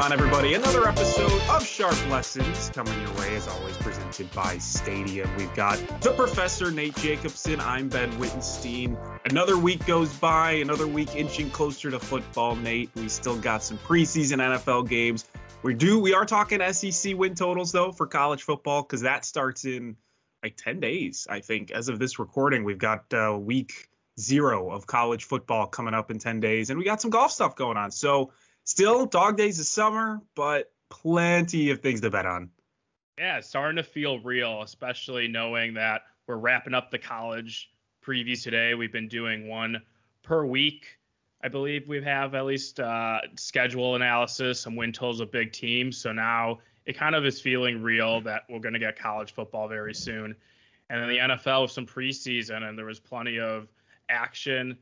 on, everybody? Another episode of Sharp Lessons coming your way, as always, presented by Stadium. We've got the Professor Nate Jacobson. I'm Ben Wittenstein. Another week goes by, another week inching closer to football. Nate, we still got some preseason NFL games. We do. We are talking SEC win totals though for college football because that starts in like 10 days, I think. As of this recording, we've got uh, week zero of college football coming up in 10 days, and we got some golf stuff going on. So Still, dog days of summer, but plenty of things to bet on. Yeah, starting to feel real, especially knowing that we're wrapping up the college previews today. We've been doing one per week. I believe we have at least uh, schedule analysis, some win totals of big teams. So now it kind of is feeling real that we're going to get college football very soon. And then the NFL with some preseason, and there was plenty of action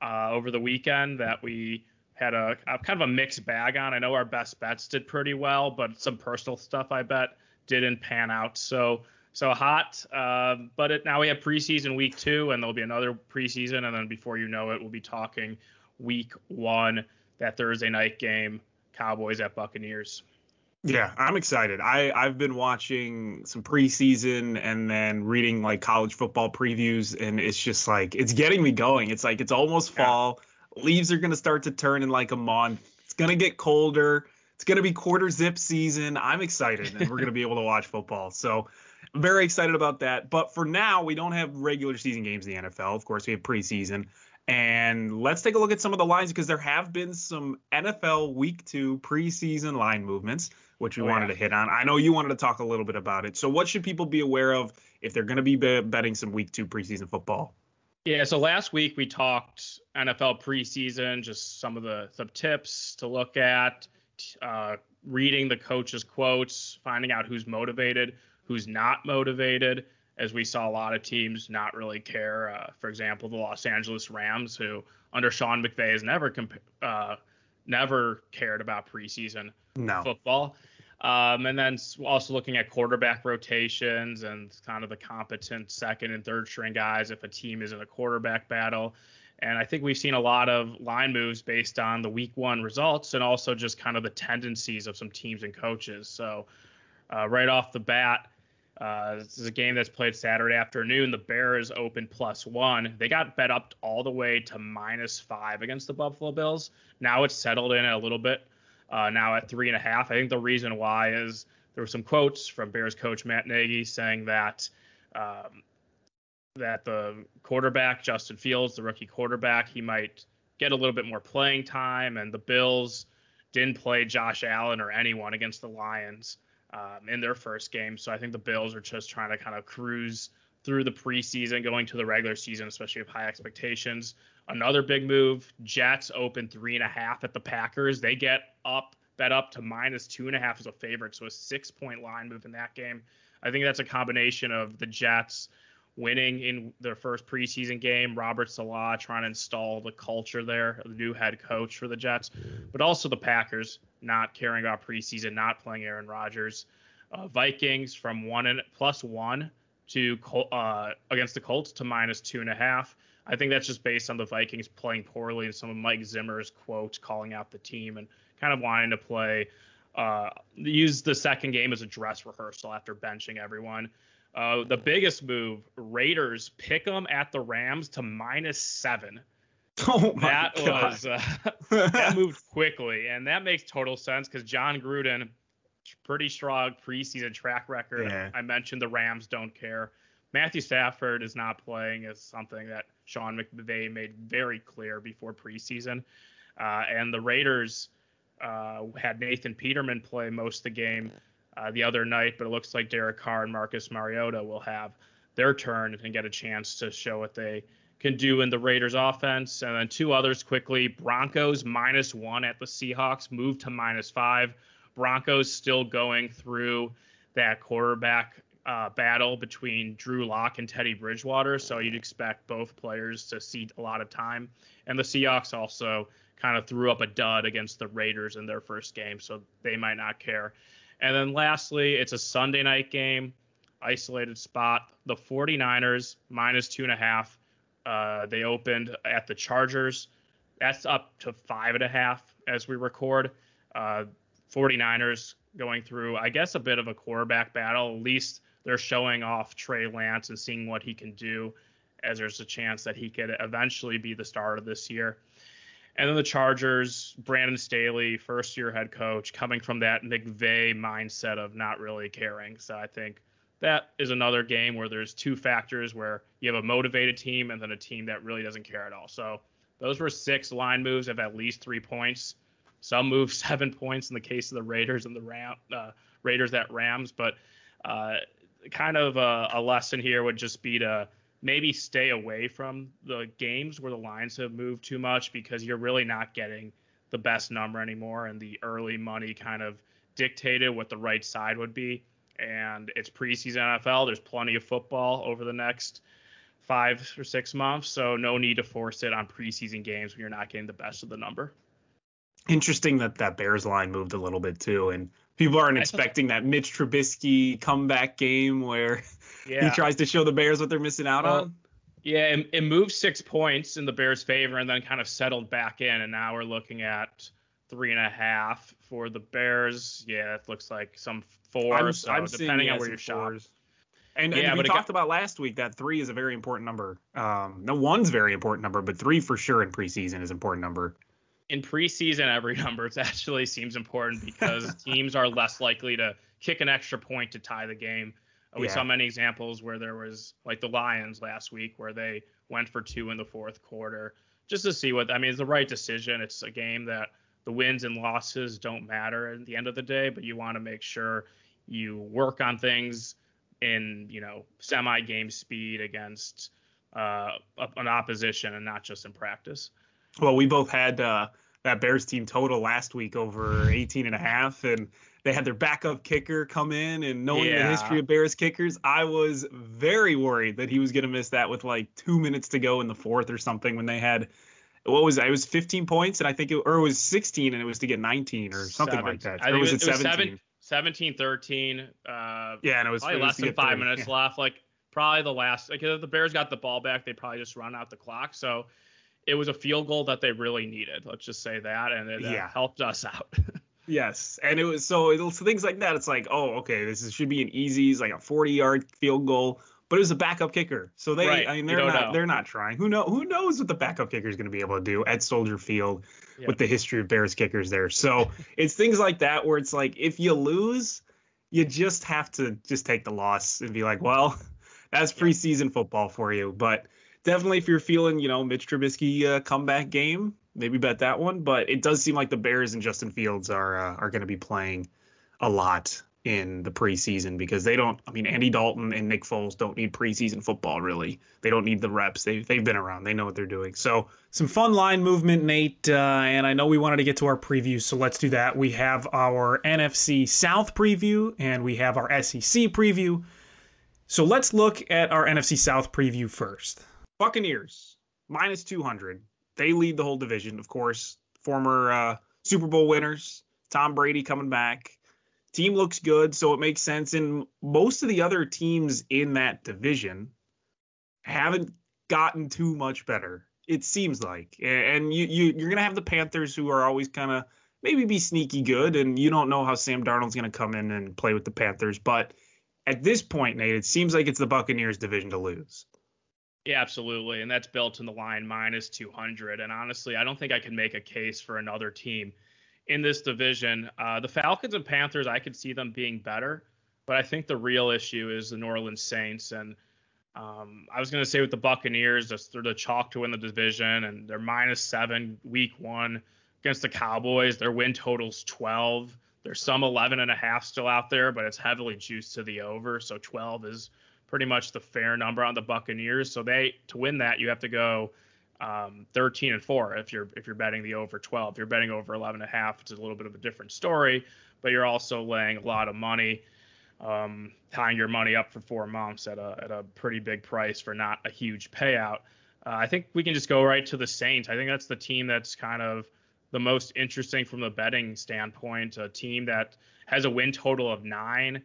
uh, over the weekend that we had a, a, kind of a mixed bag on. I know our best bets did pretty well, but some personal stuff I bet didn't pan out. So so hot. Um, but it, now we have preseason week two, and there'll be another preseason, and then before you know it, we'll be talking week one, that Thursday night game, Cowboys at Buccaneers. Yeah, I'm excited. I I've been watching some preseason and then reading like college football previews, and it's just like it's getting me going. It's like it's almost fall. Yeah Leaves are going to start to turn in like a month. It's going to get colder. It's going to be quarter zip season. I'm excited, and we're going to be able to watch football. So I'm very excited about that. But for now, we don't have regular season games in the NFL. Of course, we have preseason. And let's take a look at some of the lines because there have been some NFL week two preseason line movements, which we oh, wanted yeah. to hit on. I know you wanted to talk a little bit about it. So, what should people be aware of if they're going to be betting some week two preseason football? Yeah, so last week we talked NFL preseason, just some of the some tips to look at, uh, reading the coaches' quotes, finding out who's motivated, who's not motivated, as we saw a lot of teams not really care. Uh, for example, the Los Angeles Rams, who under Sean McVay has never comp- uh, never cared about preseason no. football. Um, and then also looking at quarterback rotations and kind of the competent second and third string guys if a team is in a quarterback battle. And I think we've seen a lot of line moves based on the week one results and also just kind of the tendencies of some teams and coaches. So, uh, right off the bat, uh, this is a game that's played Saturday afternoon. The Bears open plus one. They got bet up all the way to minus five against the Buffalo Bills. Now it's settled in a little bit uh, now at three and a half. I think the reason why is there were some quotes from Bears coach Matt Nagy saying that um, that the quarterback Justin Fields, the rookie quarterback, he might get a little bit more playing time, and the Bills didn't play Josh Allen or anyone against the Lions um, in their first game. So I think the Bills are just trying to kind of cruise through the preseason, going to the regular season, especially with high expectations. Another big move: Jets open three and a half at the Packers. They get up, bet up to minus two and a half as a favorite, so a six-point line move in that game. I think that's a combination of the Jets winning in their first preseason game, Robert Saleh trying to install the culture there, the new head coach for the Jets, but also the Packers not caring about preseason, not playing Aaron Rodgers. Uh, Vikings from one and plus one to uh, against the Colts to minus two and a half. I think that's just based on the Vikings playing poorly and some of Mike Zimmer's quotes calling out the team and kind of wanting to play, uh, use the second game as a dress rehearsal after benching everyone. Uh, the biggest move, Raiders pick them at the Rams to minus seven. Oh my that God. was uh, that moved quickly, and that makes total sense because Jon Gruden pretty strong preseason track record. Yeah. I mentioned the Rams don't care. Matthew Stafford is not playing is something that Sean McVay made very clear before preseason. Uh, and the Raiders uh, had Nathan Peterman play most of the game uh, the other night, but it looks like Derek Carr and Marcus Mariota will have their turn and get a chance to show what they can do in the Raiders offense. And then two others quickly Broncos minus one at the Seahawks, move to minus five. Broncos still going through that quarterback uh, battle between Drew Lock and Teddy Bridgewater. So you'd expect both players to see a lot of time. And the Seahawks also kind of threw up a dud against the Raiders in their first game, so they might not care. And then lastly, it's a Sunday night game, isolated spot. The 49ers minus two and a half. Uh, they opened at the Chargers. That's up to five and a half as we record. Uh, 49ers going through, I guess, a bit of a quarterback battle. At least they're showing off Trey Lance and seeing what he can do, as there's a chance that he could eventually be the starter this year. And then the Chargers, Brandon Staley, first year head coach, coming from that McVay mindset of not really caring. So I think that is another game where there's two factors where you have a motivated team and then a team that really doesn't care at all. So those were six line moves of at least three points. Some move seven points in the case of the Raiders and the Ram, uh, Raiders at Rams. But uh, kind of a, a lesson here would just be to maybe stay away from the games where the lines have moved too much because you're really not getting the best number anymore and the early money kind of dictated what the right side would be and it's preseason NFL there's plenty of football over the next 5 or 6 months so no need to force it on preseason games when you're not getting the best of the number interesting that that Bears line moved a little bit too and people aren't expecting that Mitch Trubisky comeback game where yeah. he tries to show the Bears what they're missing out well, on. Yeah, it, it moved six points in the Bears' favor and then kind of settled back in, and now we're looking at three and a half for the Bears. Yeah, it looks like some 4 I'm, so I'm depending on where you're shopping. And, yeah, and we talked got, about last week that three is a very important number. Um, no, one's very important number, but three for sure in preseason is important number. In preseason, every number actually seems important because teams are less likely to kick an extra point to tie the game. We yeah. saw many examples where there was like the Lions last week where they went for two in the fourth quarter just to see what I mean. It's the right decision. It's a game that the wins and losses don't matter at the end of the day, but you want to make sure you work on things in you know semi game speed against uh, an opposition and not just in practice. Well, we both had uh, that Bears team total last week over 18 and a half, and they had their backup kicker come in, and knowing yeah. the history of Bears kickers, I was very worried that he was going to miss that with like two minutes to go in the fourth or something when they had what was it? It was 15 points, and I think it or it was 16, and it was to get 19 or something 17. like that. I or was it, it 17? 17, 13. Uh, yeah, and it was probably it less than five three. minutes yeah. left. Like probably the last. Like if the Bears got the ball back, they probably just run out the clock. So it was a field goal that they really needed. Let's just say that, and it uh, yeah. helped us out. Yes, and it was so, it, so things like that. It's like, oh, okay, this is, should be an easy, like a 40 yard field goal, but it was a backup kicker, so they, right. I mean, they're not, know. they're not trying. Who know, who knows what the backup kicker is going to be able to do at Soldier Field yeah. with the history of Bears kickers there. So it's things like that where it's like, if you lose, you just have to just take the loss and be like, well, that's preseason football for you. But definitely, if you're feeling, you know, Mitch Trubisky uh, comeback game, maybe bet that one. But it does seem like the Bears and Justin Fields are uh, are going to be playing a lot in the preseason because they don't. I mean, Andy Dalton and Nick Foles don't need preseason football really. They don't need the reps. They they've been around. They know what they're doing. So some fun line movement, Nate. Uh, and I know we wanted to get to our preview, so let's do that. We have our NFC South preview and we have our SEC preview. So let's look at our NFC South preview first. Buccaneers minus 200 they lead the whole division, of course. Former uh, Super Bowl winners, Tom Brady coming back. Team looks good, so it makes sense. And most of the other teams in that division haven't gotten too much better. It seems like, and you, you you're gonna have the Panthers who are always kind of maybe be sneaky good, and you don't know how Sam Darnold's gonna come in and play with the Panthers. But at this point, Nate, it seems like it's the Buccaneers' division to lose. Yeah, absolutely. And that's built in the line minus 200. And honestly, I don't think I can make a case for another team in this division. Uh, the Falcons and Panthers, I could see them being better. But I think the real issue is the New Orleans Saints. And um, I was going to say with the Buccaneers, they're the chalk to win the division, and they're minus seven week one against the Cowboys. Their win total's 12. There's some 11 and a half still out there, but it's heavily juiced to the over. So 12 is pretty much the fair number on the Buccaneers. So they to win that, you have to go um, 13 and four if you're if you're betting the over 12. If you're betting over 11 and a half, it's a little bit of a different story, but you're also laying a lot of money, um, tying your money up for four months at a at a pretty big price for not a huge payout. Uh, I think we can just go right to the Saints. I think that's the team that's kind of the most interesting from the betting standpoint. A team that has a win total of nine.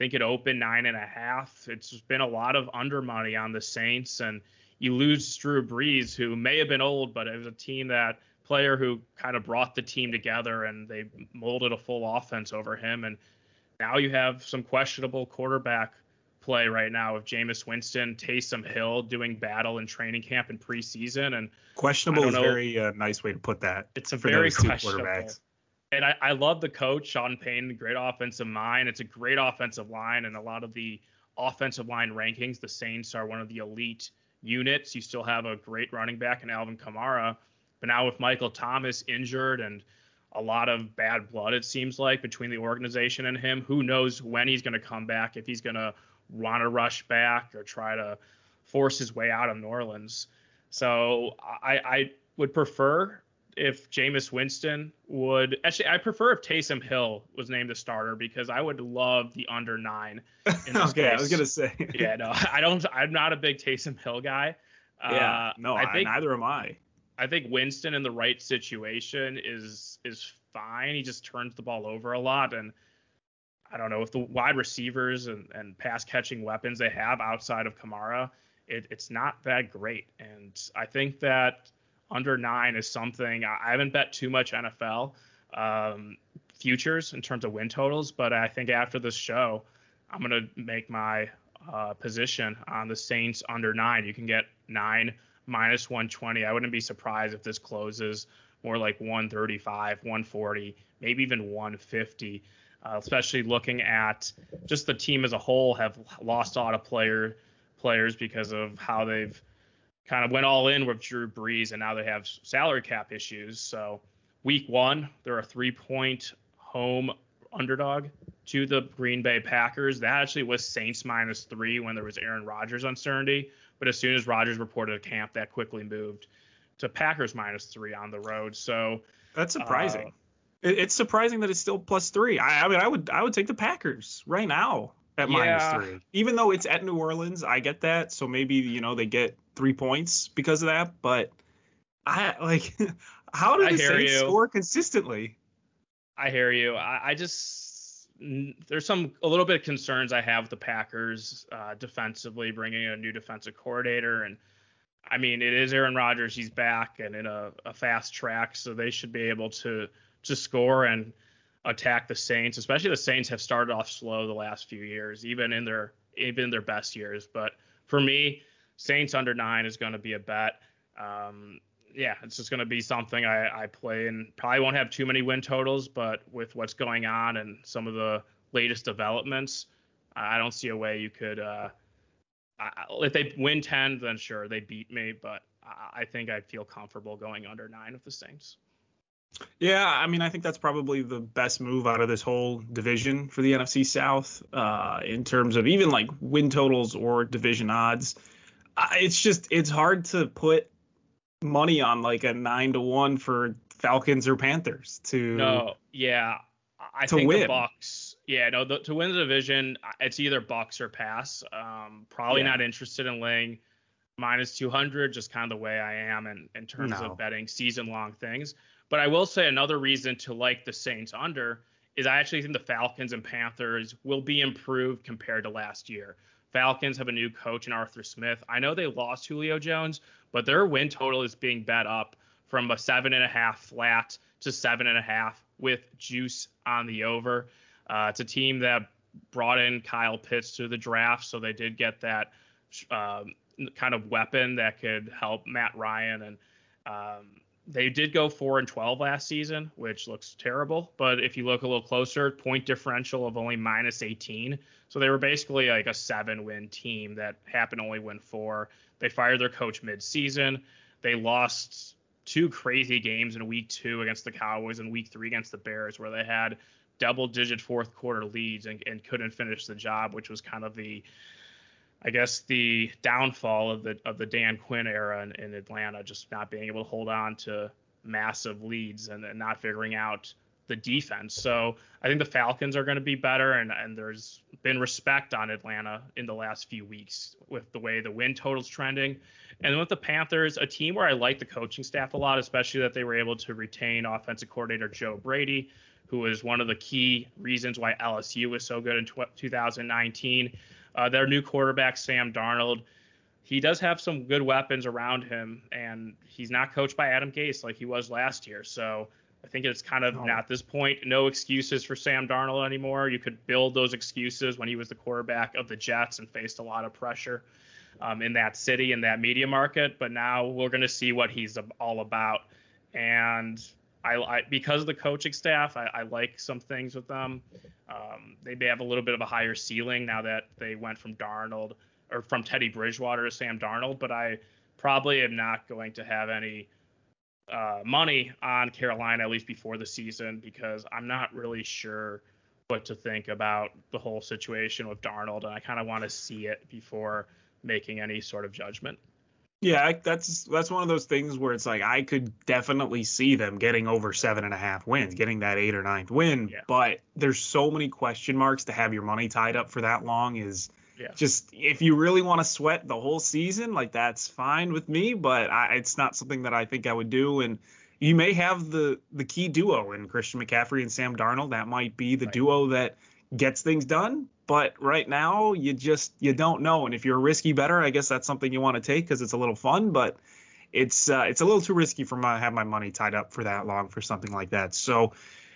I think it opened nine and a half. It's been a lot of under money on the Saints, and you lose Drew Brees, who may have been old, but it was a team that player who kind of brought the team together and they molded a full offense over him. And now you have some questionable quarterback play right now with Jameis Winston, Taysom Hill doing battle in training camp and preseason. And questionable is a very uh, nice way to put that. It's a very questionable. And I, I love the coach, Sean Payton, great offensive mind. It's a great offensive line, and a lot of the offensive line rankings, the Saints are one of the elite units. You still have a great running back in Alvin Kamara, but now with Michael Thomas injured and a lot of bad blood, it seems like between the organization and him, who knows when he's going to come back? If he's going to want to rush back or try to force his way out of New Orleans. So I, I would prefer if Jameis Winston would actually I prefer if Taysom Hill was named the starter because I would love the under nine. In this okay, case. I was gonna say. yeah, no, I don't. I'm not a big Taysom Hill guy. Yeah, uh, no, I think, neither am I. I think Winston in the right situation is is fine. He just turns the ball over a lot, and I don't know if the wide receivers and, and pass catching weapons they have outside of Kamara, it, it's not that great. And I think that under nine is something I haven't bet too much NFL um, futures in terms of win totals, but I think after this show, I'm gonna make my uh, position on the Saints under nine. You can get nine minus 120. I wouldn't be surprised if this closes more like 135, 140, maybe even 150. Uh, especially looking at just the team as a whole have lost a lot of player players because of how they've kind of went all in with Drew Brees, and now they have salary cap issues. So week one, they're a three point home underdog to the Green Bay Packers. That actually was Saints minus three when there was Aaron Rodgers uncertainty. But as soon as Rodgers reported a camp, that quickly moved to Packers minus three on the road. So that's surprising. Uh, it's surprising that it's still plus three. I, I, mean, I would I would take the Packers right now at yeah. minus three, even though it's at New Orleans. I get that, so maybe you know they get three points because of that. But I like how do the Saints you. score consistently? I hear you. I, I, just there's some a little bit of concerns I have with the Packers uh, defensively, bringing a new defensive coordinator, and I mean it is Aaron Rodgers. He's back and in a, a fast track, so they should be able to to score and attack the Saints. Especially the Saints have started off slow the last few years, even in their even in their best years. But for me, Saints under nine is going to be a bet. Um, yeah, it's just going to be something I, I play and probably won't have too many win totals, but with what's going on and some of the latest developments, I don't see a way you could. Uh, I, if they win 10, then sure, they beat me, but I, I think I feel comfortable going under nine with the Saints. Yeah, I mean, I think that's probably the best move out of this whole division for the NFC South uh, in terms of even like win totals or division odds it's just it's hard to put money on like a nine to one for Falcons or Panthers to no yeah I to think win. the Bucks yeah no the, to win the division it's either Bucks or pass um probably yeah. not interested in laying minus 200 just kind of the way I am in in terms no. of betting season long things but I will say another reason to like the Saints under is I actually think the Falcons and Panthers will be improved compared to last year. Falcons have a new coach in Arthur Smith. I know they lost Julio Jones, but their win total is being bet up from a seven and a half flat to seven and a half with juice on the over. Uh, it's a team that brought in Kyle Pitts to the draft, so they did get that um, kind of weapon that could help Matt Ryan and um, they did go four and twelve last season, which looks terrible. But if you look a little closer, point differential of only minus 18. So they were basically like a seven win team that happened to only win four. They fired their coach mid season. They lost two crazy games in week two against the Cowboys and week three against the Bears, where they had double digit fourth quarter leads and, and couldn't finish the job, which was kind of the I guess the downfall of the of the Dan Quinn era in, in Atlanta, just not being able to hold on to massive leads and, and not figuring out the defense. So I think the Falcons are going to be better, and, and there's been respect on Atlanta in the last few weeks with the way the win total's trending. And with the Panthers, a team where I like the coaching staff a lot, especially that they were able to retain offensive coordinator Joe Brady, who was one of the key reasons why LSU was so good in 2019. Uh, their new quarterback, Sam Darnold, he does have some good weapons around him, and he's not coached by Adam Gase like he was last year. So I think it's kind of at this point no excuses for Sam Darnold anymore. You could build those excuses when he was the quarterback of the Jets and faced a lot of pressure um, in that city in that media market. But now we're going to see what he's all about. And I, I because of the coaching staff, I, I, like some things with them. Um, they may have a little bit of a higher ceiling now that they went from Darnold or from Teddy Bridgewater to Sam Darnold. But I probably am not going to have any uh, money on Carolina at least before the season because I'm not really sure what to think about the whole situation with Darnold, and I kind of want to see it before making any sort of judgment. Yeah, that's that's one of those things where it's like I could definitely see them getting over seven and a half wins, getting that eight or ninth win. Yeah. But there's so many question marks to have your money tied up for that long is yeah. Just if you really want to sweat the whole season, like that's fine with me, but I, it's not something that I think I would do. And you may have the the key duo in Christian McCaffrey and Sam Darnold. That might be the right. duo that gets things done. But right now, you just you don't know. And if you're a risky better, I guess that's something you want to take because it's a little fun. But it's uh, it's a little too risky for my have my money tied up for that long for something like that. So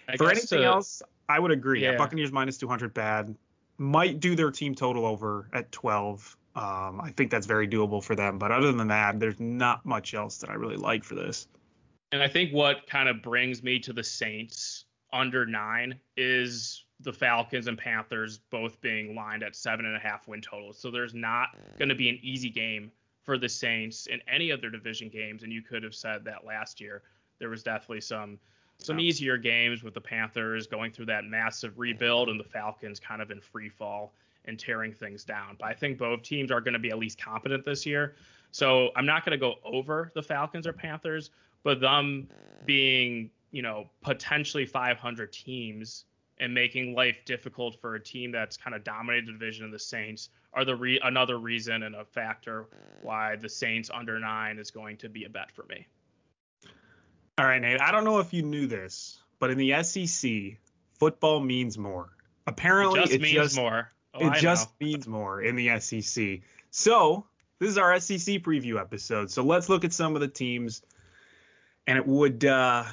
I for anything uh, else, I would agree. Yeah. Buccaneers minus 200 bad might do their team total over at 12. Um, I think that's very doable for them. But other than that, there's not much else that I really like for this. And I think what kind of brings me to the Saints under nine is the Falcons and Panthers both being lined at seven and a half win totals. So there's not going to be an easy game for the Saints in any of their division games. And you could have said that last year. There was definitely some some easier games with the Panthers going through that massive rebuild and the Falcons kind of in free fall and tearing things down. But I think both teams are going to be at least competent this year. So I'm not going to go over the Falcons or Panthers, but them being, you know, potentially 500 teams and making life difficult for a team that's kind of dominated the division of the Saints are the re- another reason and a factor why the Saints under nine is going to be a bet for me. All right, Nate. I don't know if you knew this, but in the SEC, football means more. Apparently, it just it means just, more. Oh, it I just know. means more in the SEC. So this is our SEC preview episode. So let's look at some of the teams, and it would uh,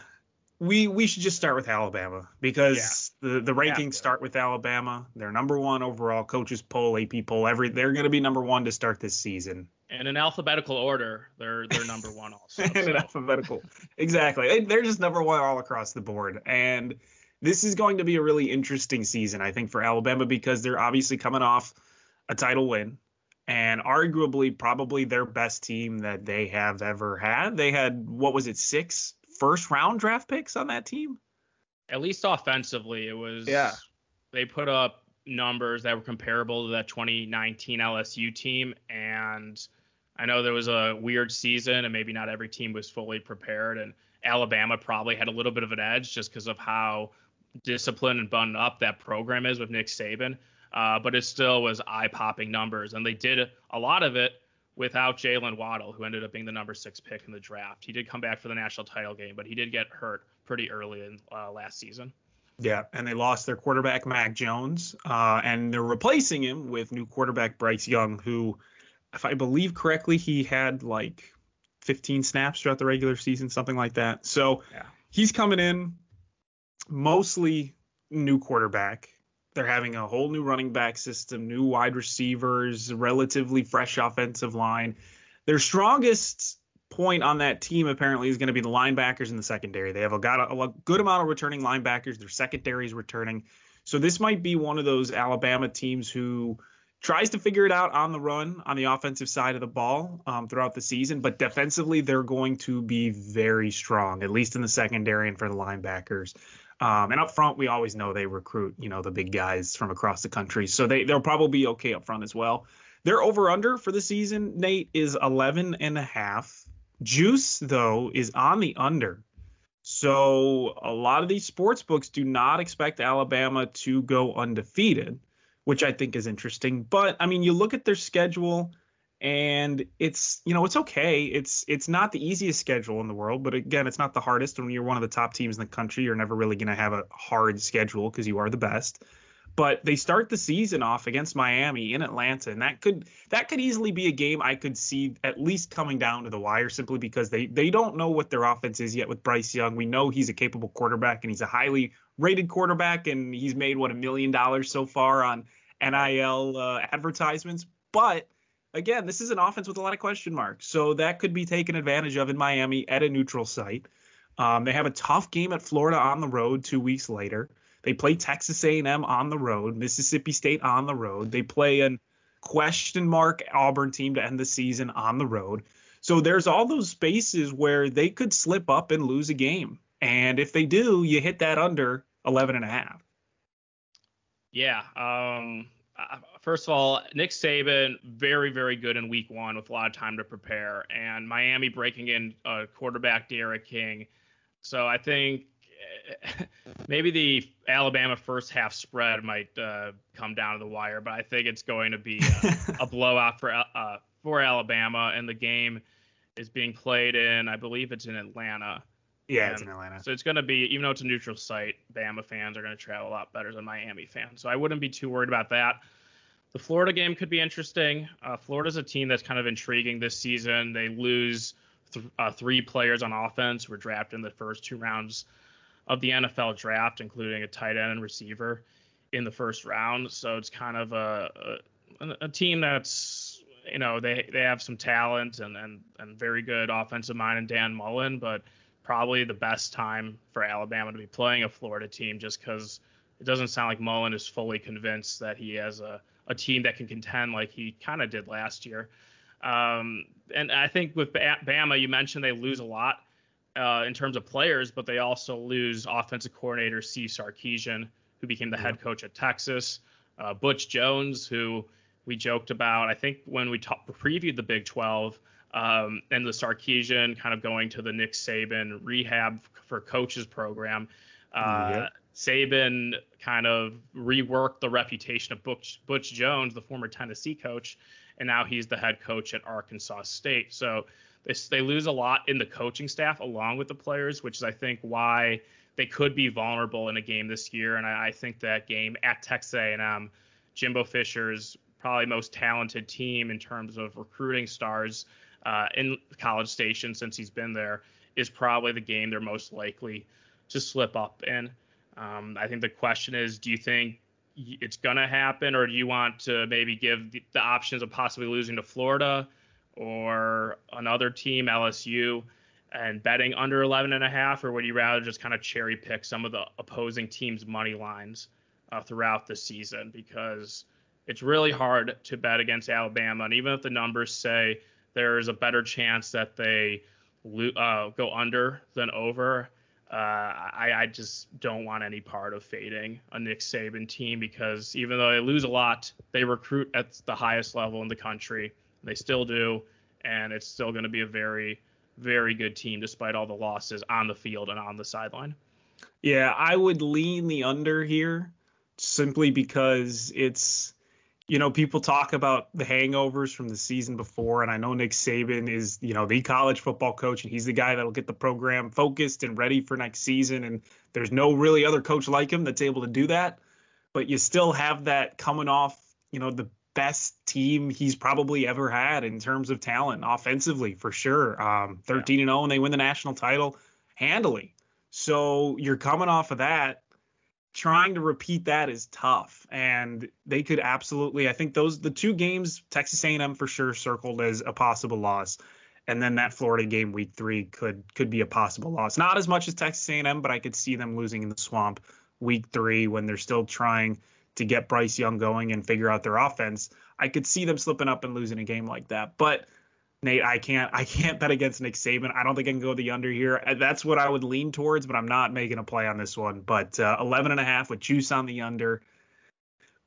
we we should just start with Alabama because yeah. the the rankings yeah. start with Alabama. They're number one overall. Coaches poll, AP poll, every they're going to be number one to start this season and in alphabetical order, they're they're number one also. and so. in alphabetical, exactly. They're just number one all across the board, and this is going to be a really interesting season, I think, for Alabama because they're obviously coming off a title win, and arguably probably their best team that they have ever had. They had what was it, six first round draft picks on that team? At least offensively, it was. Yeah. They put up numbers that were comparable to that 2019 LSU team, and I know there was a weird season and maybe not every team was fully prepared. And Alabama probably had a little bit of an edge just because of how disciplined and buttoned up that program is with Nick Saban. Uh, but it still was eye popping numbers. And they did a lot of it without Jaylen Waddle, who ended up being the number six pick in the draft. He did come back for the national title game, but he did get hurt pretty early in uh, last season. Yeah, and they lost their quarterback Mac Jones, uh, and they're replacing him with new quarterback Bryce Young, who if I believe correctly, he had like 15 snaps throughout the regular season, something like that. So yeah. he's coming in mostly new quarterback. They're having a whole new running back system, new wide receivers, relatively fresh offensive line. Their strongest point on that team apparently is going to be the linebackers in the secondary. They have a, got a, a good amount of returning linebackers. Their secondary is returning. So this might be one of those Alabama teams who tries to figure it out on the run on the offensive side of the ball um, throughout the season, but defensively they're going to be very strong, at least in the secondary and for the linebackers. Um, and up front, we always know they recruit, you know, the big guys from across the country, so they they'll probably be okay up front as well. Their over under for the season, Nate, is 11 and a half. Juice, though, is on the under. So a lot of these sports books do not expect Alabama to go undefeated, which I think is interesting. But I mean, you look at their schedule and it's you know it's okay. It's it's not the easiest schedule in the world but again it's not the hardest And when you're one of the top teams in the country. You're never really going to have a hard schedule because you are the best. But they start the season off against Miami in Atlanta and that could that could easily be a game I could see at least coming down to the wire simply because they they don't know what their offense is yet with Bryce Young. We know he's a capable quarterback and he's a highly rated quarterback and he's made what a million dollars so far on NIL uh, advertisements. But again, this is an offense with a lot of question marks. So that could be taken advantage of in Miami at a neutral site. Um, they have a tough game at Florida on the road two weeks later. They play Texas A&M on the road, Mississippi State on the road. They play a question mark Auburn team to end the season on the road. So there's all those spaces where they could slip up and lose a game. And if they do, you hit that under 11 and a half. Yeah. Um, uh, first of all, Nick Saban, very, very good in week one with a lot of time to prepare. And Miami breaking in uh, quarterback D'Eriq King. So I think maybe the Alabama first half spread might uh, come down to the wire, but I think it's going to be a, a blowout for uh, for Alabama. And the game is being played in, I believe it's in Atlanta. Yeah, and it's in Atlanta. So it's going to be, even though it's a neutral site, Bama fans are going to travel a lot better than Miami fans. So I wouldn't be too worried about that. The Florida game could be interesting. Uh, Florida's a team that's kind of intriguing this season. They lose th- uh, three players on offense were drafted in the first two rounds of the NFL draft, including a tight end and receiver in the first round. So it's kind of a, a, a team that's you know they they have some talent and and and very good offensive mind in Dan Mullen, but probably the best time for Alabama to be playing a Florida team just because it doesn't sound like Mullen is fully convinced that he has a, a team that can contend like he kind of did last year. Um, and I think with Bama, you mentioned they lose a lot uh, in terms of players, but they also lose offensive coordinator C. Sarkisian, who became the head coach at Texas, uh, Butch Jones, who we joked about, I think when we talk, previewed the Big 12, um, and the Sarkisian kind of going to the Nick Saban rehab for coaches program. Uh, Saban kind of reworked the reputation of Butch, Butch Jones, the former Tennessee coach, and now he's the head coach at Arkansas State. So they, they lose a lot in the coaching staff along with the players, which is I think why they could be vulnerable in a game this year. And I, I think that game at Texas A&M, Jimbo Fisher's probably most talented team in terms of recruiting stars uh, in College Station since he's been there is probably the game they're most likely to slip up in. Um, I think the question is, do you think it's going to happen, or do you want to maybe give the, the, options of possibly losing to Florida or another team, LSU, and betting under 11 and a half, or would you rather just kind of cherry pick some of the opposing teams' money lines uh, throughout the season? Because it's really hard to bet against Alabama, and even if the numbers say there's a better chance that they uh, go under than over. Uh, I, I, just don't want any part of fading a Nick Saban team because even though they lose a lot, they recruit at the highest level in the country. They still do, and it's still going to be a very, very good team despite all the losses on the field and on the sideline. Yeah, I would lean the under here simply because it's you know, people talk about the hangovers from the season before, and I know Nick Saban is, you know, the college football coach, and he's the guy that'll get the program focused and ready for next season. And there's no really other coach like him that's able to do that. But you still have that coming off, you know, the best team he's probably ever had in terms of talent offensively, for sure. Um, 13 and 0, and they win the national title handily. So you're coming off of that trying to repeat that is tough. And they could absolutely i think those the two games texas a&m for sure circled as a possible loss. And then that florida game week three could could be a possible loss. Not as much as texas a&m but i could see them losing in the swamp week three when they're still trying to get bryce young going and figure out their offense. I could see them slipping up and losing a game like that. But Nate, I can't I can't bet against Nick Saban. I don't think I can go the under here. Uh, that's what I would lean towards, but I'm not making a play on this one. But uh, 11 and a half with juice on the under.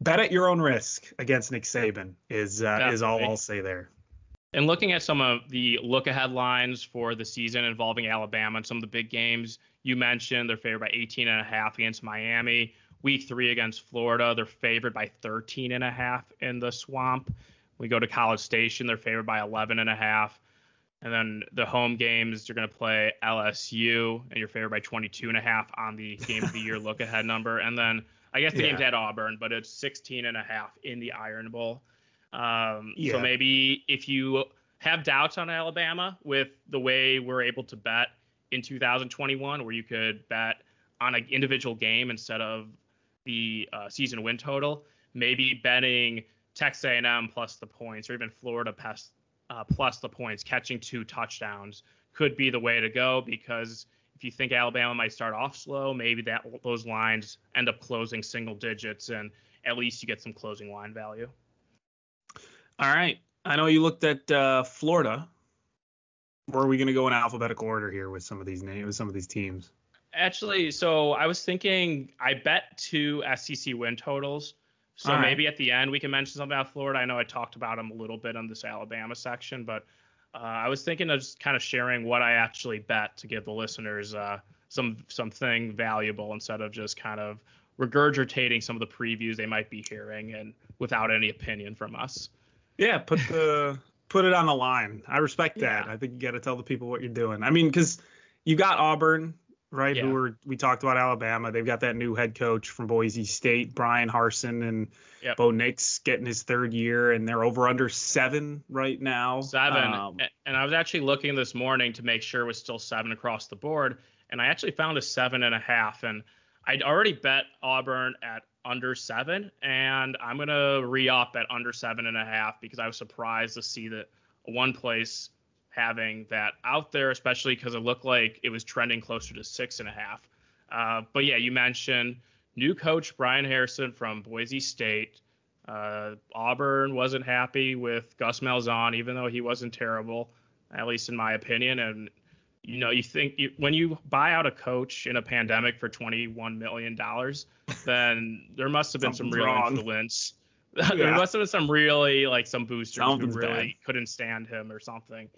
bet at your own risk against Nick Saban is uh, is all I'll say there. And looking at some of the look ahead lines for the season involving Alabama and some of the big games you mentioned, they're favored by 18 and a half against Miami. Week three against Florida, they're favored by 13 and a half in the swamp. We go to College Station, they're favored by 11 and a half. And then the home games, you're going to play LSU, and you're favored by 22 and a half on the game of the year look ahead number. And then I guess the yeah. game's at Auburn, but it's 16 and a half in the Iron Bowl. Um, yeah. So maybe if you have doubts on Alabama with the way we're able to bet in 2021, where you could bet on an individual game instead of the uh, season win total, maybe betting Texas A&M plus the points, or even Florida plus, uh, plus the points, catching two touchdowns could be the way to go because if you think Alabama might start off slow, maybe that those lines end up closing single digits, and at least you get some closing line value. All right, I know you looked at uh, Florida. Where are we going to go in alphabetical order here with some of these names, with some of these teams? Actually, so I was thinking I bet two SEC win totals. So right. maybe at the end we can mention something about Florida. I know I talked about them a little bit on this Alabama section, but uh, I was thinking of just kind of sharing what I actually bet to give the listeners uh, some something valuable instead of just kind of regurgitating some of the previews they might be hearing and without any opinion from us. Yeah, put the put it on the line. I respect that. Yeah. I think you got to tell the people what you're doing. I mean, because you got Auburn, right? Yeah. Who were we talked about Alabama? They've got that new head coach from Boise State, Bryan Harsin, and yep. Bo Nix getting his third year, and they're over under seven right now. Seven. Um, and I was actually looking this morning to make sure it was still seven across the board, and I actually found a seven and a half, and I'd already bet Auburn at under seven, and I'm gonna re-up at under seven and a half because I was surprised to see that one place having that out there, especially because it looked like it was trending closer to six and a half. Uh, but yeah, you mentioned new coach Brian Harrison from Boise State. Uh, Auburn wasn't happy with Gus Malzahn, even though he wasn't terrible, at least in my opinion. And you know, you think you, when you buy out a coach in a pandemic for 21 million dollars, then there must have been some real wrong. influence. Yeah. there must have been some really like some boosters Something's who really bad. couldn't stand him or something.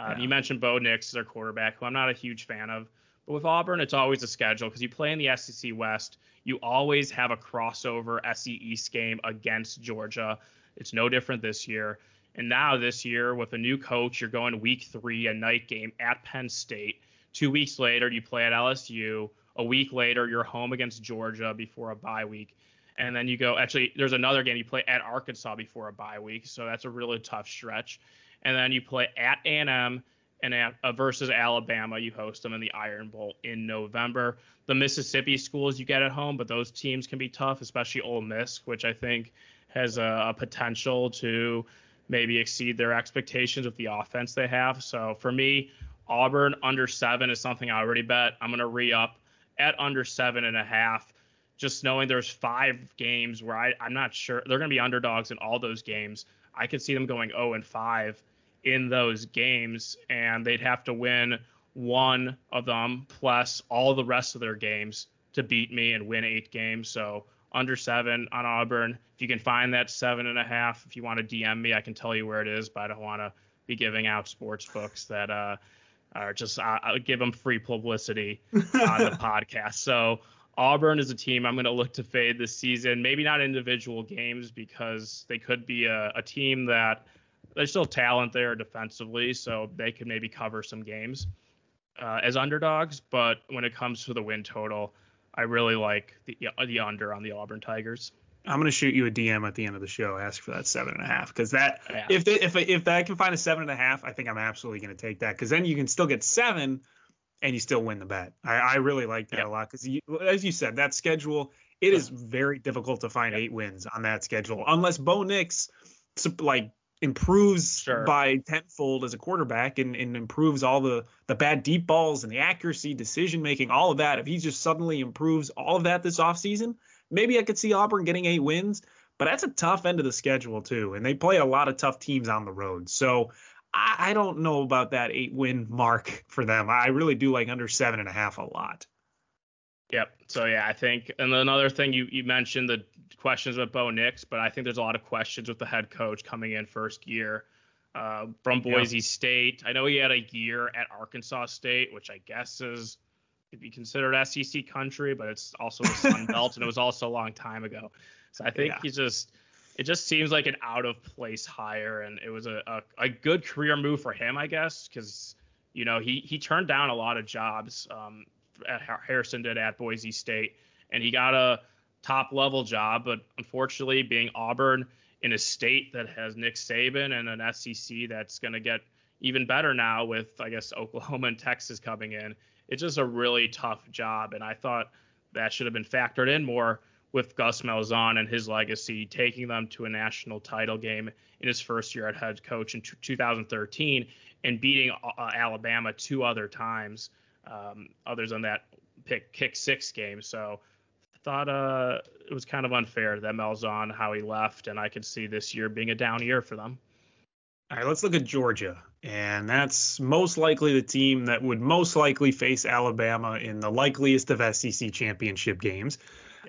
Uh, yeah. You mentioned Bo Nix as their quarterback, who I'm not a huge fan of. But with Auburn, it's always a schedule because you play in the SEC West. You always have a crossover SEC East game against Georgia. It's no different this year. And now this year, with a new coach, you're going week three, a night game at Penn State. Two weeks later, you play at LSU. A week later, you're home against Georgia before a bye week. And then you go, actually, there's another game you play at Arkansas before a bye week. So that's a really tough stretch and then you play at A&M and at, uh, versus Alabama. You host them in the Iron Bowl in November. The Mississippi schools you get at home, but those teams can be tough, especially Ole Miss, which I think has a, a potential to maybe exceed their expectations with the offense they have. So for me, Auburn under seven is something I already bet. I'm gonna re up at under seven and a half. Just knowing there's five games where I, I'm not sure they're gonna be underdogs in all those games. I could see them going 0 and 5 in those games, and they'd have to win one of them plus all the rest of their games to beat me and win eight games. So under seven on Auburn. If you can find that seven and a half, if you want to DM me, I can tell you where it is, but I don't want to be giving out sports books that uh, are just uh, I'll give them free publicity on the podcast. So Auburn is a team I'm going to look to fade this season. Maybe not individual games because they could be a, a team that there's still talent there defensively, so they could maybe cover some games uh, as underdogs. But when it comes to the win total, I really like the the under on the Auburn Tigers. I'm gonna shoot you a DM at the end of the show. Ask for that seven and a half because that yeah. if they, if if I can find a seven and a half, I think I'm absolutely gonna take that because then you can still get seven and you still win the bet. I, I really like that a lot because as you said, that schedule it is very difficult to find eight wins on that schedule unless Bo Nix like improves sure. by tenfold as a quarterback and, and improves all the the bad deep balls and the accuracy, decision making, all of that. If he just suddenly improves all of that this offseason, maybe I could see Auburn getting eight wins. But that's a tough end of the schedule too, and they play a lot of tough teams on the road. So I, I don't know about that eight win mark for them. I really do like under seven and a half a lot. Yep. So yeah, I think, and another thing you you mentioned the questions with Bo Nix, but I think there's a lot of questions with the head coach coming in first year uh, from Boise yeah. State. I know he had a year at Arkansas State, which I guess is could be considered SEC country, but it's also the Sun Belt, and it was also a long time ago. So I think yeah. he just it just seems like an out of place hire, and it was a, a, a good career move for him, I guess, because you know he he turned down a lot of jobs. Um, at Harsin did at Boise State, and he got a top level job, but unfortunately, being Auburn in a state that has Nick Saban and an SEC that's going to get even better now with I guess Oklahoma and Texas coming in, it's just a really tough job, and I thought that should have been factored in more with Gus Malzahn and his legacy, taking them to a national title game in his first year at head coach in t- 2013 and beating uh, Alabama two other times, um, others on that pick kick six game. So thought uh, it was kind of unfair that Malzahn how he left, and I could see this year being a down year for them. All right, let's look at Georgia. And that's most likely the team that would most likely face Alabama in the likeliest of SEC championship games.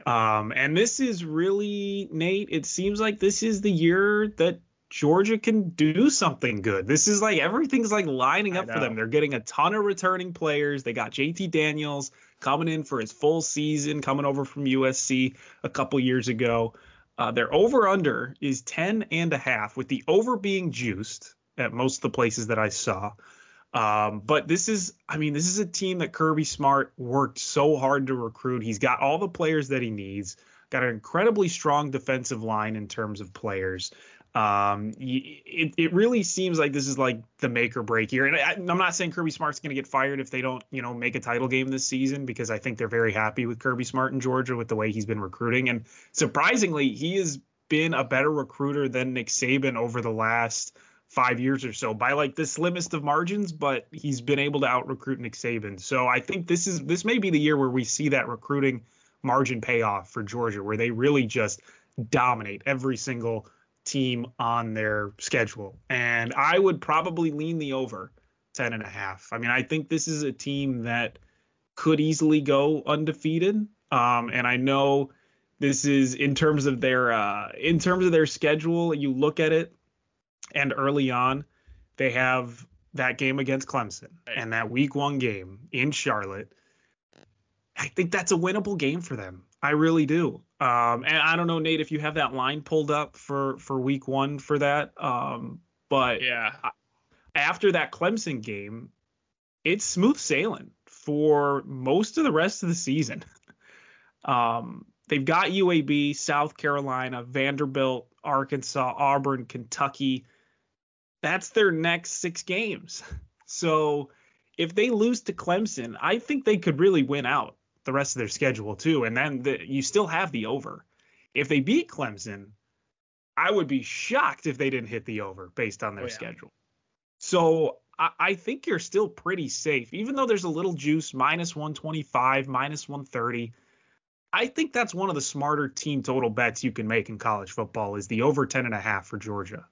Um, and this is really, Nate, it seems like this is the year that Georgia can do something good. This is like everything's like lining up for them. They're getting a ton of returning players. They got JT Daniels coming in for his full season, coming over from USC a couple years ago. Uh, their over under is 10 and a half, with the over being juiced at most of the places that I saw. Um, but this is, I mean, this is a team that Kirby Smart worked so hard to recruit. He's got all the players that he needs, got an incredibly strong defensive line in terms of players. Um, it, it really seems like this is like the make or break year. And I, am not saying Kirby Smart's going to get fired if they don't, you know, make a title game this season because I think they're very happy with Kirby Smart in Georgia with the way he's been recruiting. And surprisingly, he has been a better recruiter than Nick Saban over the last five years or so by like the slimmest of margins, but he's been able to out recruit Nick Saban. So I think this is this may be the year where we see that recruiting margin payoff for Georgia, where they really just dominate every single team on their schedule. And I would probably lean the over 10 and a half. I mean, I think this is a team that could easily go undefeated. Um, and I know this is in terms of their uh, in terms of their schedule, you look at it and early on, they have that game against Clemson and that week one game in Charlotte. I think that's a winnable game for them. I really do. Um, and I don't know, Nate, if you have that line pulled up for for week one for that. Um, but yeah, after that Clemson game, it's smooth sailing for most of the rest of the season. Um, they've got UAB, South Carolina, Vanderbilt, Arkansas, Auburn, Kentucky. That's their next six games. So if they lose to Clemson, I think they could really win out the rest of their schedule too, and then the, you still have the over. If they beat Clemson, I would be shocked if they didn't hit the over based on their oh, yeah. schedule. So I, I, think you're still pretty safe, even though there's a little juice, minus 125, minus 130. I think that's one of the smarter team total bets you can make in college football is the over 10 and a half for Georgia.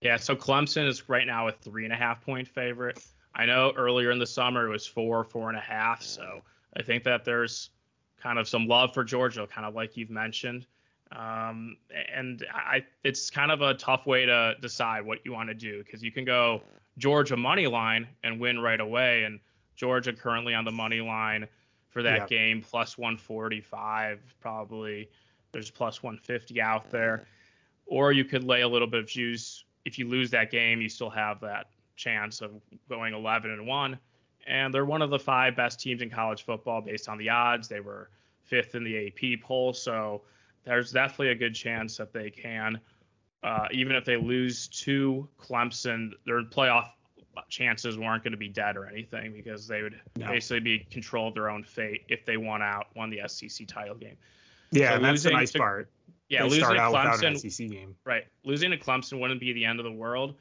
Yeah, so Clemson is right now a three and a half point favorite. I know earlier in the summer it was four, four and a half. So I think that there's kind of some love for Georgia, kind of like you've mentioned. Um, and I, it's kind of a tough way to decide what you want to do because you can go Georgia money line and win right away, and Georgia currently on the money line for that yeah. game plus 145 probably. There's plus 150 out there, or you could lay a little bit of juice. If you lose that game, you still have that chance of going 11 and one and they're one of the five best teams in college football based on the odds. They were fifth in the AP poll, so there's definitely a good chance that they can. Uh, even if they lose to Clemson, their playoff chances weren't going to be dead or anything because they would no. basically be control of their own fate if they won out, won the SEC title game. Yeah, so and that's the nice to, part. Yeah, they losing to Clemson, right? Losing to Clemson wouldn't be the end of the world,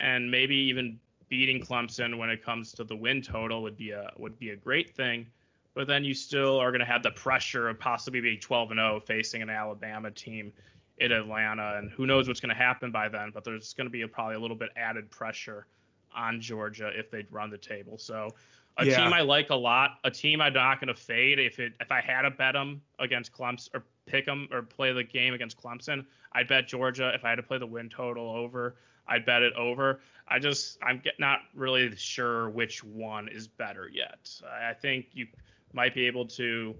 and maybe even beating Clemson when it comes to the win total would be a would be a great thing. But then you still are going to have the pressure of possibly being 12 and 0 facing an Alabama team in Atlanta, and who knows what's going to happen by then. But there's going to be a, probably a little bit added pressure on Georgia if they run the table. So a yeah. team I like a lot, a team I'm not going to fade if it if I had to bet them against Clemson or pick them or play the game against Clemson, I'd bet Georgia. If I had to play the win total over, I'd bet it over. I just I'm not really sure which one is better yet. I think you might be able to.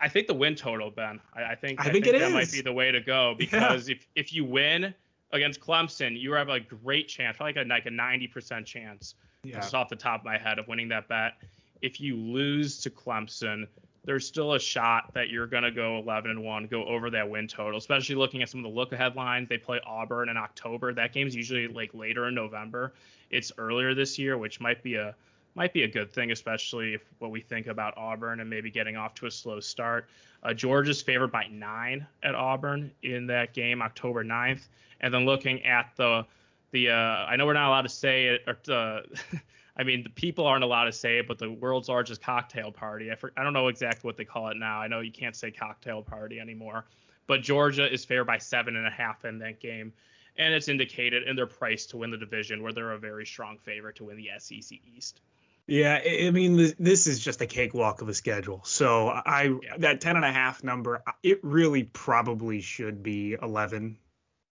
I think the win total, Ben. I, I think I, think, think that is. might be the way to go because yeah. if if you win against Clemson, you have a great chance, like a like a 90% chance, yeah. just off the top of my head, of winning that bet. If you lose to Clemson, there's still a shot that you're going to go 11 and 1, go over that win total, especially looking at some of the look ahead lines. They play Auburn in October. That game's usually like later in November. It's earlier this year, which might be a might be a good thing, especially if what we think about Auburn and maybe getting off to a slow start. Uh, Georgia's favored by nine at Auburn in that game, October 9th. And then looking at the the uh, I know we're not allowed to say it, or uh, I mean, the people aren't allowed to say it, but the world's largest cocktail party. I, for, I don't know exactly what they call it now. I know you can't say cocktail party anymore. But Georgia is favored by seven and a half in that game. And it's indicated in their price to win the division, where they're a very strong favorite to win the SEC East. Yeah, I mean, this is just a cakewalk of a schedule. So I that ten and a half number, it really probably should be 11,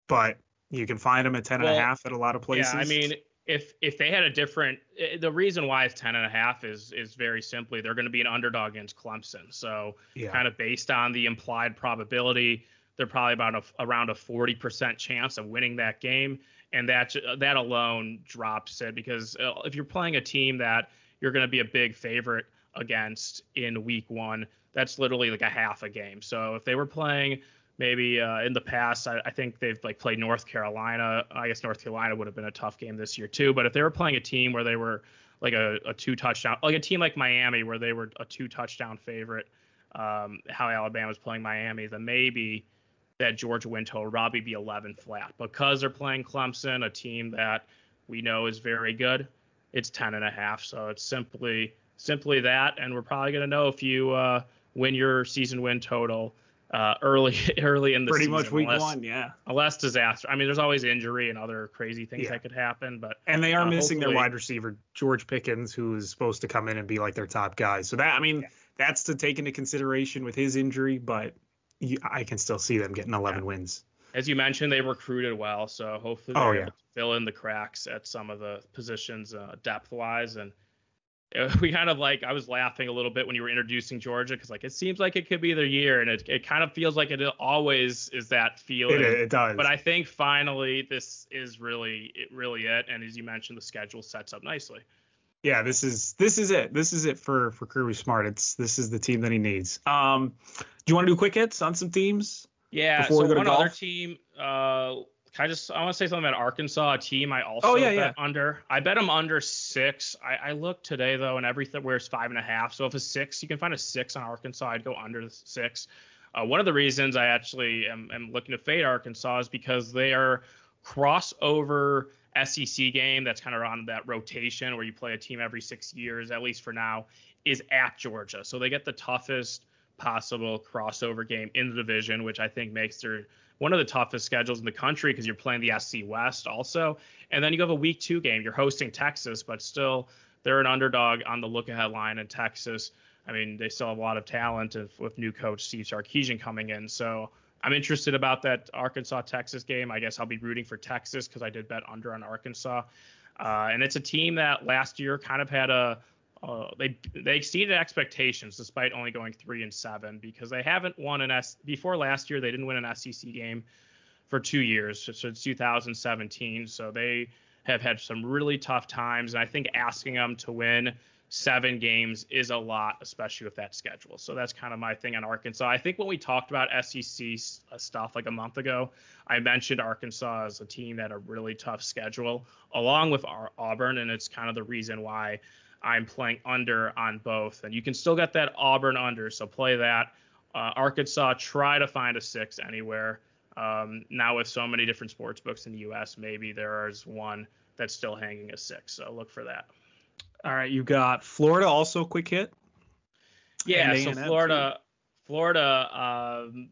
but you can find them at ten well, and a half at a lot of places. Yeah, I mean, if if they had a different eh, the reason why it's 10 and a half is is very simply they're going to be an underdog against Clemson. So yeah. kind of based on the implied probability, they're probably about a, around a 40% chance of winning that game and that that alone drops it because uh, if you're playing a team that you're going to be a big favorite against in week 1, that's literally like a half a game. So if they were playing maybe uh, in the past. I, I, think they've like played North Carolina. I guess North Carolina would have been a tough game this year too. But if they were playing a team where they were like a, a two touchdown, like a team like Miami where they were a two touchdown favorite, um, how Alabama was playing Miami, then maybe that Georgia win total would probably be 11 flat. Because they're playing Clemson, a team that we know is very good, it's 10 and a half. So it's simply simply that, and we're probably going to know if you uh, win your season win total uh, early early in the season. pretty season, much week unless, one, yeah. Unless disaster. I mean, there's always injury and other crazy things yeah. that could happen, but and they are uh, missing their wide receiver George Pickens, who is supposed to come in and be like their top guy. So that I mean, yeah. that's to take into consideration with his injury, but you, I can still see them getting 11 yeah. wins. As you mentioned, they recruited well, so hopefully they're oh, fill in the cracks at some of the positions uh, depth wise and we kind of like I was laughing a little bit when you were introducing Georgia because like it seems like it could be their year and it, it kind of feels like it always is that feeling. It, it does. But I think finally this is really it really it and as you mentioned the schedule sets up nicely. Yeah, this is this is it. This is it for for Kirby Smart. It's this is the team that he needs. Um, do you want to do quick hits on some teams? Yeah. so one other team. Uh, I just I want to say something about Arkansas, a team I also oh, yeah, bet yeah. under. I bet them under six. I, I looked today though, and everything where's five and a half. So if a six, you can find a six on Arkansas. I'd go under the six. Uh, one of the reasons I actually am, am looking to fade Arkansas is because they are crossover SEC game that's kind of on that rotation where you play a team every six years, at least for now, is at Georgia. So they get the toughest possible crossover game in the division, which I think makes their one of the toughest schedules in the country because you're playing the SC West also. And then you have a week two game. You're hosting Texas, but still they're an underdog on the look ahead line in Texas. I mean, they still have a lot of talent with new coach Steve Sarkisian coming in. So I'm interested about that Arkansas Texas game. I guess I'll be rooting for Texas because I did bet under on Arkansas. Uh, and it's a team that last year kind of had a uh, they they exceeded expectations despite only going three and seven because they haven't won an S before last year they didn't win an SEC game for two years so it's 2017 so they have had some really tough times and I think asking them to win seven games is a lot especially with that schedule. So that's kind of my thing on Arkansas. I think when we talked about SEC uh, stuff like a month ago I mentioned Arkansas as a team that had a really tough schedule along with Auburn and it's kind of the reason why I'm playing under on both. And you can still get that Auburn under, so play that. Uh, Arkansas, try to find a six anywhere. Um, now with so many different sports books in the U.S., maybe there is one that's still hanging a six. So look for that. All right, you got Florida also quick hit. Yeah, so Florida, Florida, um,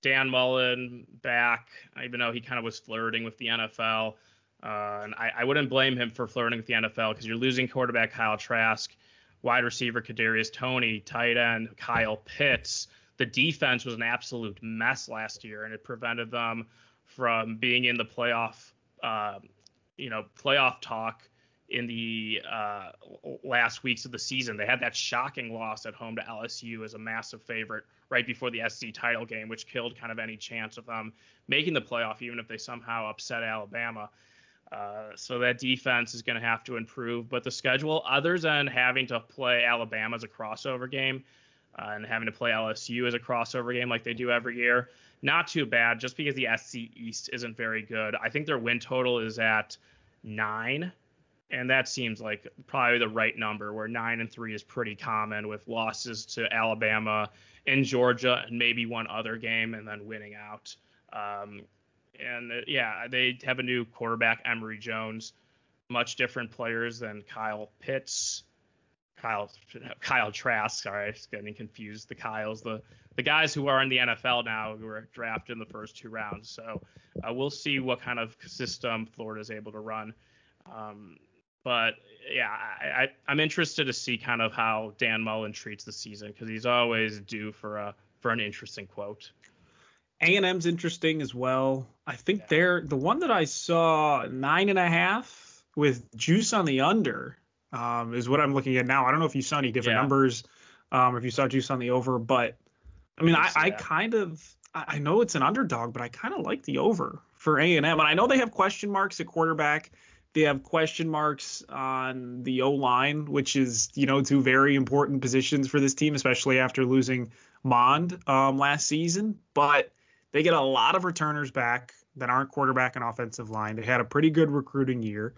Dan Mullen back, even though he kind of was flirting with the NFL. Uh, and I, I, wouldn't blame him for flirting with the NFL because you're losing quarterback Kyle Trask, wide receiver Kadarius Toney, tight end Kyle Pitts. the defense was an absolute mess last year, and it prevented them from being in the playoff, uh, you know, playoff talk in the uh, last weeks of the season. They had that shocking loss at home to LSU as a massive favorite right before the SC title game, which killed kind of any chance of them making the playoff, even if they somehow upset Alabama. Uh, so that defense is going to have to improve. But the schedule, other than having to play Alabama as a crossover game uh, and having to play LSU as a crossover game like they do every year, not too bad. Just because the SC East isn't very good, I think their win total is at nine, and that seems like probably the right number. Where nine and three is pretty common with losses to Alabama and Georgia and maybe one other game, and then winning out. Um, and uh, yeah, they have a new quarterback, Emory Jones. Much different players than Kyle Pitts, Kyle Kyle Trask. Sorry, I'm getting confused. The Kyles, the the guys who are in the NFL now, who were drafted in the first two rounds. So uh, we'll see what kind of system Florida is able to run. Um, but yeah, I, I, am interested to see kind of how Dan Mullen treats the season because he's always due for a for an interesting quote. A&M's interesting as well. I think they're the one that I saw nine and a half with juice on the under um, is what I'm looking at now. I don't know if you saw any different yeah. numbers, um, if you saw juice on the over, but I mean, I, I kind of I know it's an underdog, but I kind of like the over for A&M, and I know they have question marks at quarterback. They have question marks on the O line, which is you know two very important positions for this team, especially after losing Mond um, last season, but they get a lot of returners back that aren't quarterback and offensive line. They had a pretty good recruiting year.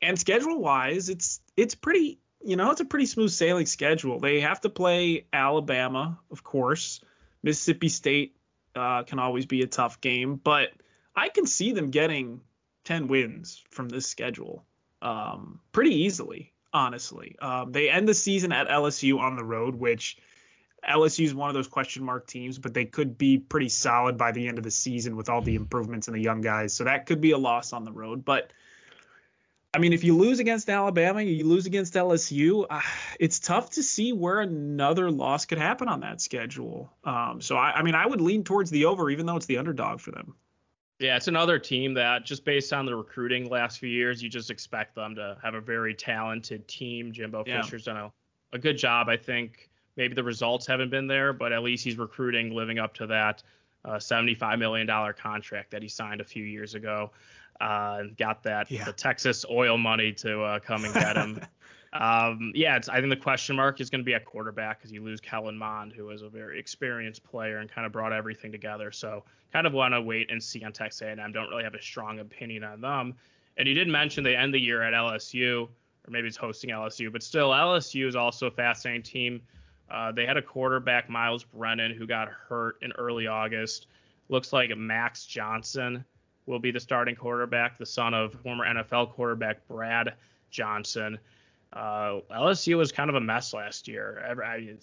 And schedule wise, it's it's pretty you know, it's a pretty smooth sailing schedule. They have to play Alabama, of course. Mississippi State uh, can always be a tough game, but I can see them getting 10 wins from this schedule um, pretty easily, honestly. Um, they end the season at LSU on the road, which LSU is one of those question mark teams, but they could be pretty solid by the end of the season with all the improvements in the young guys. So that could be a loss on the road. But I mean, if you lose against Alabama, you lose against LSU, uh, it's tough to see where another loss could happen on that schedule. Um, so I, I mean, I would lean towards the over, even though it's the underdog for them. Yeah, it's another team that just based on the recruiting last few years, you just expect them to have a very talented team. Jimbo yeah. Fisher's done a, a good job, I think maybe the results haven't been there, but at least he's recruiting, living up to that uh, $75 million contract that he signed a few years ago. Uh, got that yeah. the Texas oil money to uh, come and get him. um, yeah, I think the question mark is going to be at quarterback because you lose Kellen Mond, who is a very experienced player and kind of brought everything together. So kind of want to wait and see on Texas A&M. Don't really have a strong opinion on them. And you did mention they end the year at LSU, or maybe it's hosting LSU, but still LSU is also a fascinating team. Uh, they had a quarterback, Myles Brennan, who got hurt in early August. Looks like Max Johnson will be the starting quarterback, the son of former NFL quarterback Brad Johnson. Uh, LSU was kind of a mess last year. Every, I,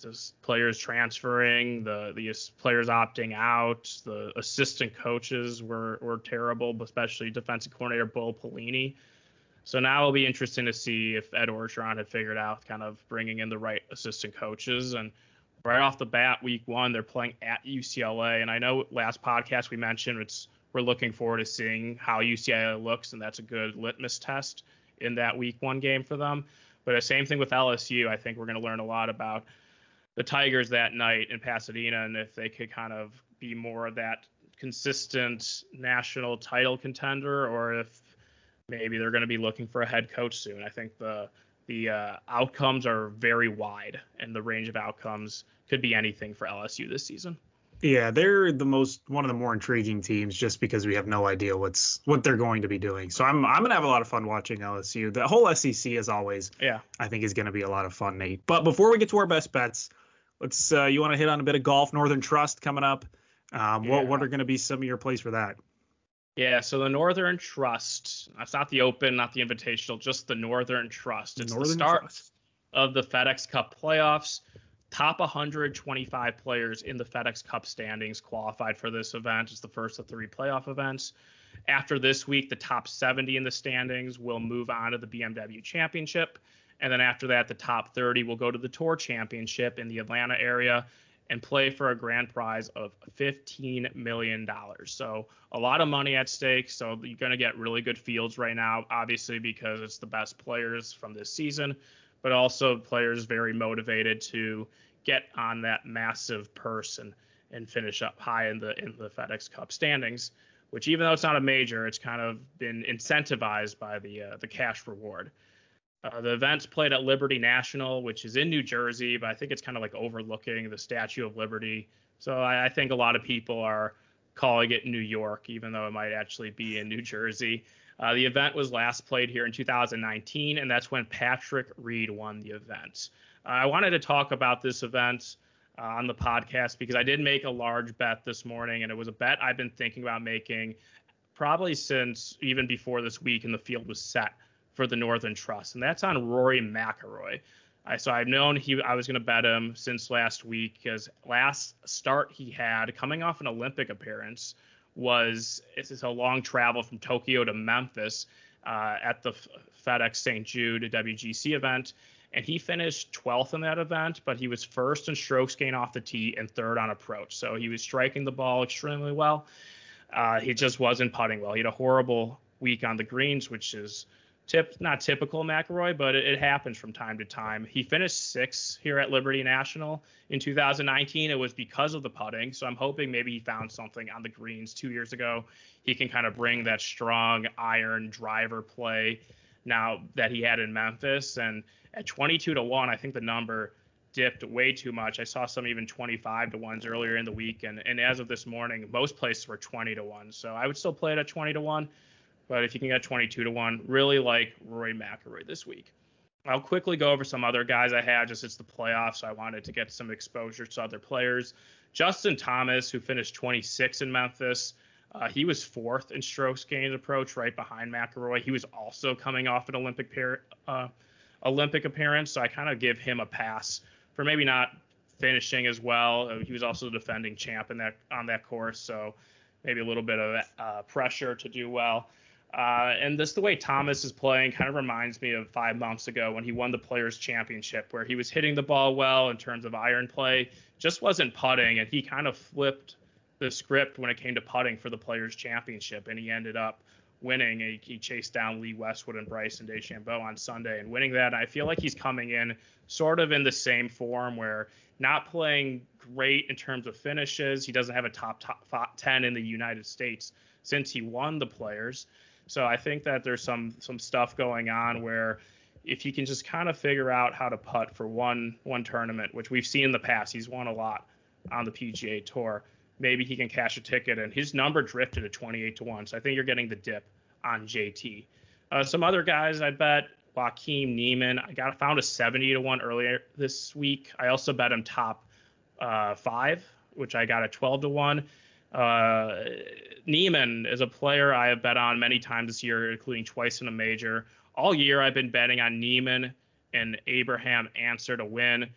players transferring, the the players opting out, the assistant coaches were were terrible, especially defensive coordinator Bo Pelini. So now it'll be interesting to see if Ed Orgeron had figured out kind of bringing in the right assistant coaches. And right off the bat, week one, they're playing at UCLA. And I know last podcast we mentioned it's we're looking forward to seeing how UCLA looks, and that's a good litmus test in that week one game for them. But the same thing with LSU. I think we're going to learn a lot about the Tigers that night in Pasadena, and if they could kind of be more of that consistent national title contender, or if maybe they're going to be looking for a head coach soon. I think the the uh, outcomes are very wide, and the range of outcomes could be anything for LSU this season. Yeah, they're the most one of the more intriguing teams just because we have no idea what's what they're going to be doing. So I'm I'm gonna have a lot of fun watching LSU. The whole SEC as always, yeah, I think is gonna be a lot of fun, Nate. But before we get to our best bets, let's uh, you want to hit on a bit of golf, Northern Trust coming up. Um, yeah. What what are gonna be some of your plays for that? Yeah, so the Northern Trust. That's not the Open, not the Invitational, just the Northern Trust. It's Northern the start Trust. of the FedEx Cup playoffs. Top 125 players in the FedEx Cup standings qualified for this event. It's the first of three playoff events. After this week, the top 70 in the standings will move on to the BMW Championship. And then after that, the top 30 will go to the Tour Championship in the Atlanta area. And play for a grand prize of $15 million. So a lot of money at stake. So you're going to get really good fields right now, obviously, because it's the best players from this season, but also players very motivated to get on that massive purse and, and finish up high in the in the FedEx Cup standings. Which even though it's not a major, it's kind of been incentivized by the uh, the cash reward. Uh, the event's played at Liberty National, which is in New Jersey, but I think it's kind of like overlooking the Statue of Liberty. So I, I, think a lot of people are calling it New York, even though it might actually be in New Jersey. Uh, the event was last played here in 2019, and that's when Patrick Reed won the event. Uh, I wanted to talk about this event uh, on the podcast because I did make a large bet this morning, and it was a bet I've been thinking about making probably since even before this week and the field was set for the Northern Trust, and that's on Rory McIlroy. I, so I've known he I was going to bet him since last week because last start he had coming off an Olympic appearance was it's a long travel from Tokyo to Memphis uh, at the FedEx St. Jude WGC event, and he finished 12th in that event, but he was first in strokes gain off the tee and third on approach. So he was striking the ball extremely well. Uh, he just wasn't putting well. He had a horrible week on the greens, which is tip not typical McIlroy, but it, it, happens from time to time. He finished sixth here at Liberty National in 2019. It was because of the putting, so I'm hoping maybe he found something on the greens two years ago. He can kind of bring that strong iron driver play now that he had in Memphis. And at 22 to one, I think the number dipped way too much. I saw some even 25 to ones earlier in the week, and, and as of this morning, most places were 20 to one. So I would still play it at 20 to one. But if you can get 22 to 1, really like Rory McIlroy this week. I'll quickly go over some other guys I had. Just it's the playoffs, so I wanted to get some exposure to other players. Justin Thomas, who finished 26 in Memphis, uh, he was fourth in strokes gained approach, right behind McIlroy. He was also coming off an Olympic pair, uh, Olympic appearance, so I kind of give him a pass for maybe not finishing as well. Uh, he was also the defending champ in that on that course, so maybe a little bit of uh, pressure to do well. Uh, and this the way Thomas is playing kind of reminds me of five months ago when he won the Players Championship, where he was hitting the ball well in terms of iron play, just wasn't putting, and he kind of flipped the script when it came to putting for the Players Championship, and he ended up winning. He, he chased down Lee Westwood and Bryson DeChambeau on Sunday and winning that. And I feel like he's coming in sort of in the same form where not playing great in terms of finishes. He doesn't have a top top 10 in the United States since he won the Players. So I think that there's some some stuff going on where if he can just kind of figure out how to putt for one one tournament, which we've seen in the past, he's won a lot on the PGA Tour. Maybe he can cash a ticket, and his number drifted to 28 to one. So I think you're getting the dip on JT. Uh, some other guys I bet Joaquin Niemann. I got found a 70 to one earlier this week. I also bet him top uh, five, which I got a 12 to one. Uh, Niemann is a player I have bet on many times this year, including twice in a major. All year I've been betting on Niemann and Abraham Ancer to win.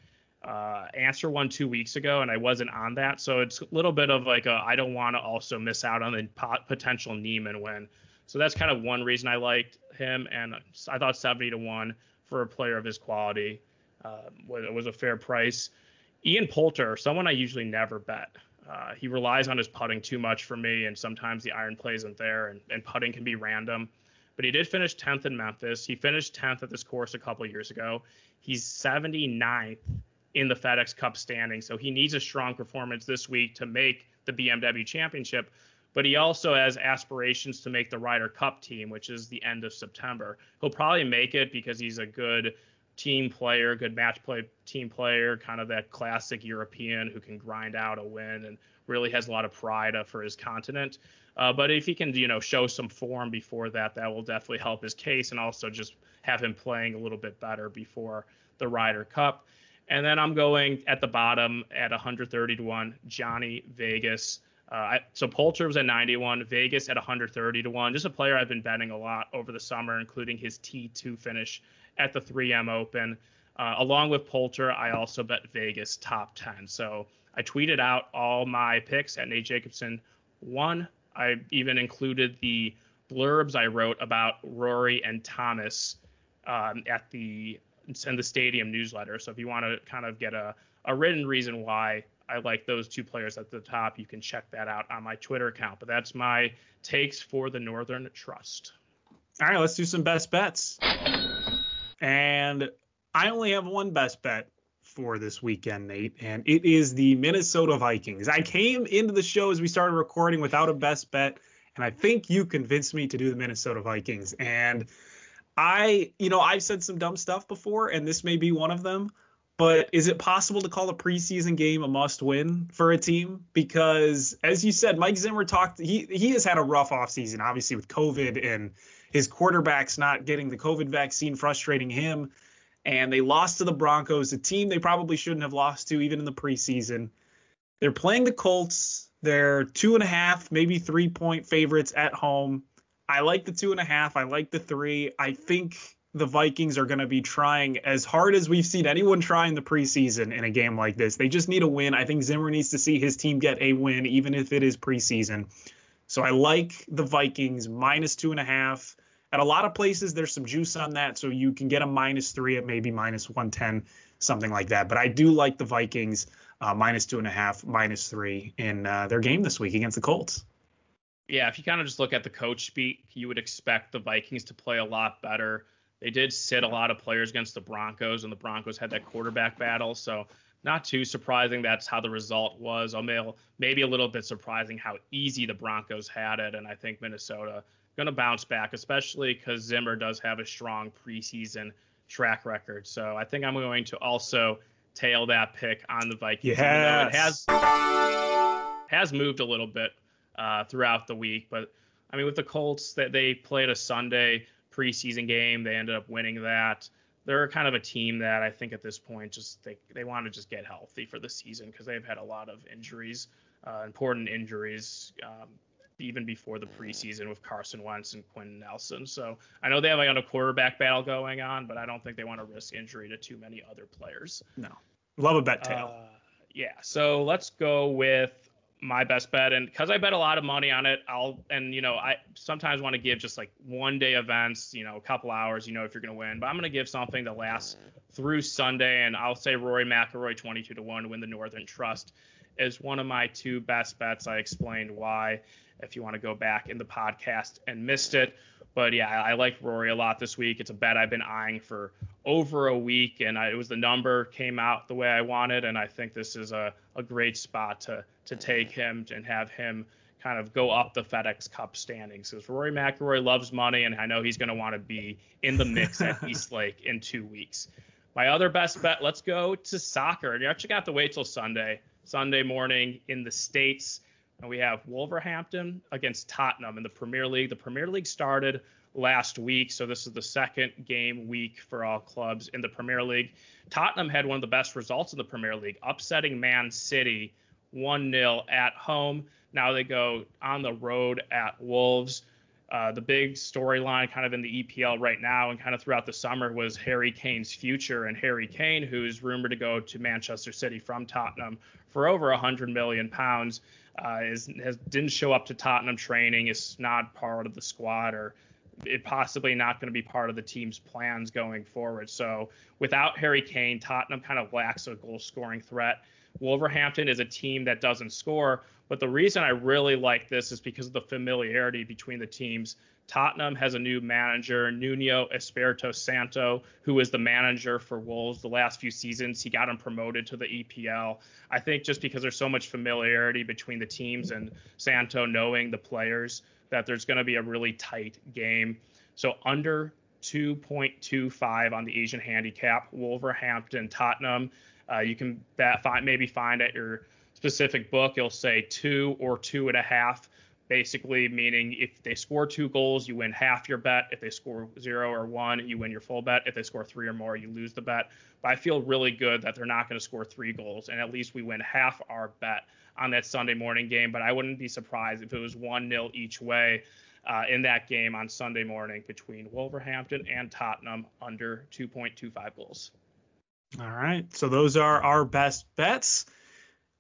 Uh, Ancer won two weeks ago, and I wasn't on that, so it's a little bit of like I don't want to also miss out on the potential Niemann win. So that's kind of one reason I liked him, and I thought 70 to one for a player of his quality uh, was, was a fair price. Ian Poulter, someone I usually never bet. Uh, he relies on his putting too much for me, and sometimes the iron play isn't there, and, and putting can be random. But he did finish 10th in Memphis. He finished 10th at this course a couple years ago. He's 79th in the FedEx Cup standing, so he needs a strong performance this week to make the BMW Championship. But he also has aspirations to make the Ryder Cup team, which is the end of September. He'll probably make it because he's a good team player, good match play team player, kind of that classic European who can grind out a win and really has a lot of pride for his continent. Uh, but if he can, you know, show some form before that, that will definitely help his case, and also just have him playing a little bit better before the Ryder Cup. And then I'm going at the bottom at 130 to one, Johnny Vegas. Uh, so Poulter was at 91, Vegas at 130 to one. Just a player I've been betting a lot over the summer, including his T2 finish at the 3M Open. Uh, along with Poulter, I also bet Vegas top 10. So I tweeted out all my picks at Nate Jacobson one. I even included the blurbs I wrote about Rory and Thomas um, at the send the stadium newsletter. So if you want to kind of get a, a written reason why I like those two players at the top, you can check that out on my Twitter account. But that's my takes for the Northern Trust. All right, let's do some best bets. And I only have one best bet for this weekend, Nate, and it is the Minnesota Vikings. I came into the show as we started recording without a best bet, and I think you convinced me to do the Minnesota Vikings. And I, you know, I've said some dumb stuff before, and this may be one of them. But is it possible to call a preseason game a must win for a team? Because as you said, Mike Zimmer talked he he has had a rough offseason, obviously with COVID and his quarterbacks not getting the COVID vaccine frustrating him and they lost to the Broncos, a team they probably shouldn't have lost to even in the preseason. They're playing the Colts. They're two and a half, maybe three point favorites at home. I like the two and a half. I like the three. I think the Vikings are going to be trying as hard as we've seen anyone try in the preseason in a game like this. They just need a win. I think Zimmer needs to see his team get a win, even if it is preseason. So I like the Vikings minus two and a half. At a lot of places, there's some juice on that, so you can get a minus three at maybe minus 110, something like that. But I do like the Vikings uh, minus two and a half, minus three in uh, their game this week against the Colts. Yeah, if you kind of just look at the coach speak, you would expect the Vikings to play a lot better. They did sit a lot of players against the Broncos, and the Broncos had that quarterback battle. So not too surprising that's how the result was. Maybe a little bit surprising how easy the Broncos had it, and I think Minnesota going to bounce back, especially because Zimmer does have a strong preseason track record. So I think I'm going to also tail that pick on the Vikings. Yes. It has has moved a little bit uh, throughout the week, but I mean with the Colts that they played a Sunday preseason game, they ended up winning that. They're kind of a team that I think at this point just they they want to just get healthy for the season because they've had a lot of injuries, uh, important injuries. Um, even before the preseason with Carson Wentz and Quenton Nelson. So I know they have like a quarterback battle going on, but I don't think they want to risk injury to too many other players. No. Love a bet tail. Uh, yeah. So let's go with my best bet. And because i bet a lot of money on it i'll and you know i sometimes want to give just like one day events you know a couple hours you know if you're going to win. But i'm going to give something that lasts mm. through sunday and i'll say rory mcilroy 22 to 1 to win the northern mm. trust is one of my two best bets. I explained why if you want to go back in the podcast and missed it. But yeah, I, I like Rory a lot this week. It's a bet I've been eyeing for over a week, and I, it was the number came out the way I wanted, and I think this is a, a great spot to to take him and have him kind of go up the FedEx Cup standings. Because Rory McIlroy loves money, and I know he's going to want to be in the mix at East Lake in two weeks. My other best bet, let's go to soccer. and You actually got to wait till Sunday, Sunday morning in the States. And we have Wolverhampton against Tottenham in the Premier League. The Premier League started last week, so this is the second game week for all clubs in the Premier League. Tottenham had one of the best results in the Premier League, upsetting Man City 1 0 at home. Now they go on the road at Wolves. Uh, the big storyline kind of in the EPL right now and kind of throughout the summer was Harry Kane's future. And Harry Kane, who's rumored to go to Manchester City from Tottenham for over 100 million pounds, uh, is has didn't show up to Tottenham training, is not part of the squad, or it possibly not going to be part of the team's plans going forward. So without Harry Kane, Tottenham kind of lacks a goal scoring threat. Wolverhampton is a team that doesn't score, but the reason I really like this is because of the familiarity between the teams. Tottenham has a new manager, Nuno Espirito Santo, who is the manager for Wolves the last few seasons. He got him promoted to the EPL. I think just because there's so much familiarity between the teams and Santo knowing the players, that there's going to be a really tight game. So under 2.25 on the Asian handicap, Wolverhampton, Tottenham. Uh, you can bet, find, maybe find at your specific book, it'll say two or two and a half basically meaning if they score two goals, you win half your bet. If they score zero or one, you win your full bet. If they score three or more, you lose the bet. But I feel really good that they're not going to score three goals, and at least we win half our bet on that Sunday morning game. But I wouldn't be surprised if it was 1 0 each way. Uh, in that game on Sunday morning between Wolverhampton and Tottenham under 2.25 goals. All right. So those are our best bets.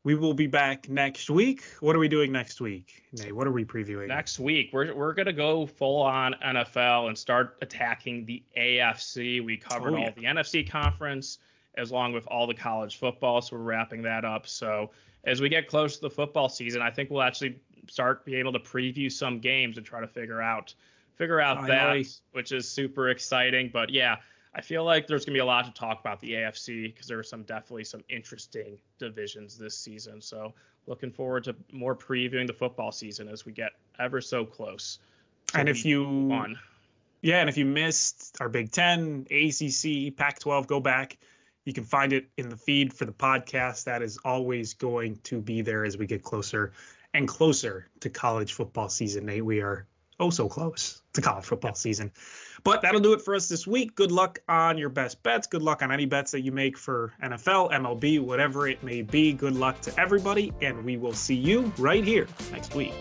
We will be back next week. What are we doing next week? Nate, what are we previewing? Next week, we're, we're going to go full on NFL and start attacking the AFC. We covered oh, yeah. all the NFC conference as long with all the college football. So we're wrapping that up. So as we get close to the football season, I think we'll actually start be able to preview some games and try to figure out figure out that, which is super exciting. But yeah, I feel like there's gonna be a lot to talk about the AFC because there are some definitely some interesting divisions this season. So looking forward to more previewing the football season as we get ever so close. And if you on. Yeah, and if you missed our Big Ten, ACC, Pac-12, go back. You can find it in the feed for the podcast. That is always going to be there as we get closer and closer to college football season. Nate, we are oh so close to college football season. But that'll do it for us this week. Good luck on your best bets. Good luck on any bets that you make for NFL, MLB, whatever it may be. Good luck to everybody, and we will see you right here next week.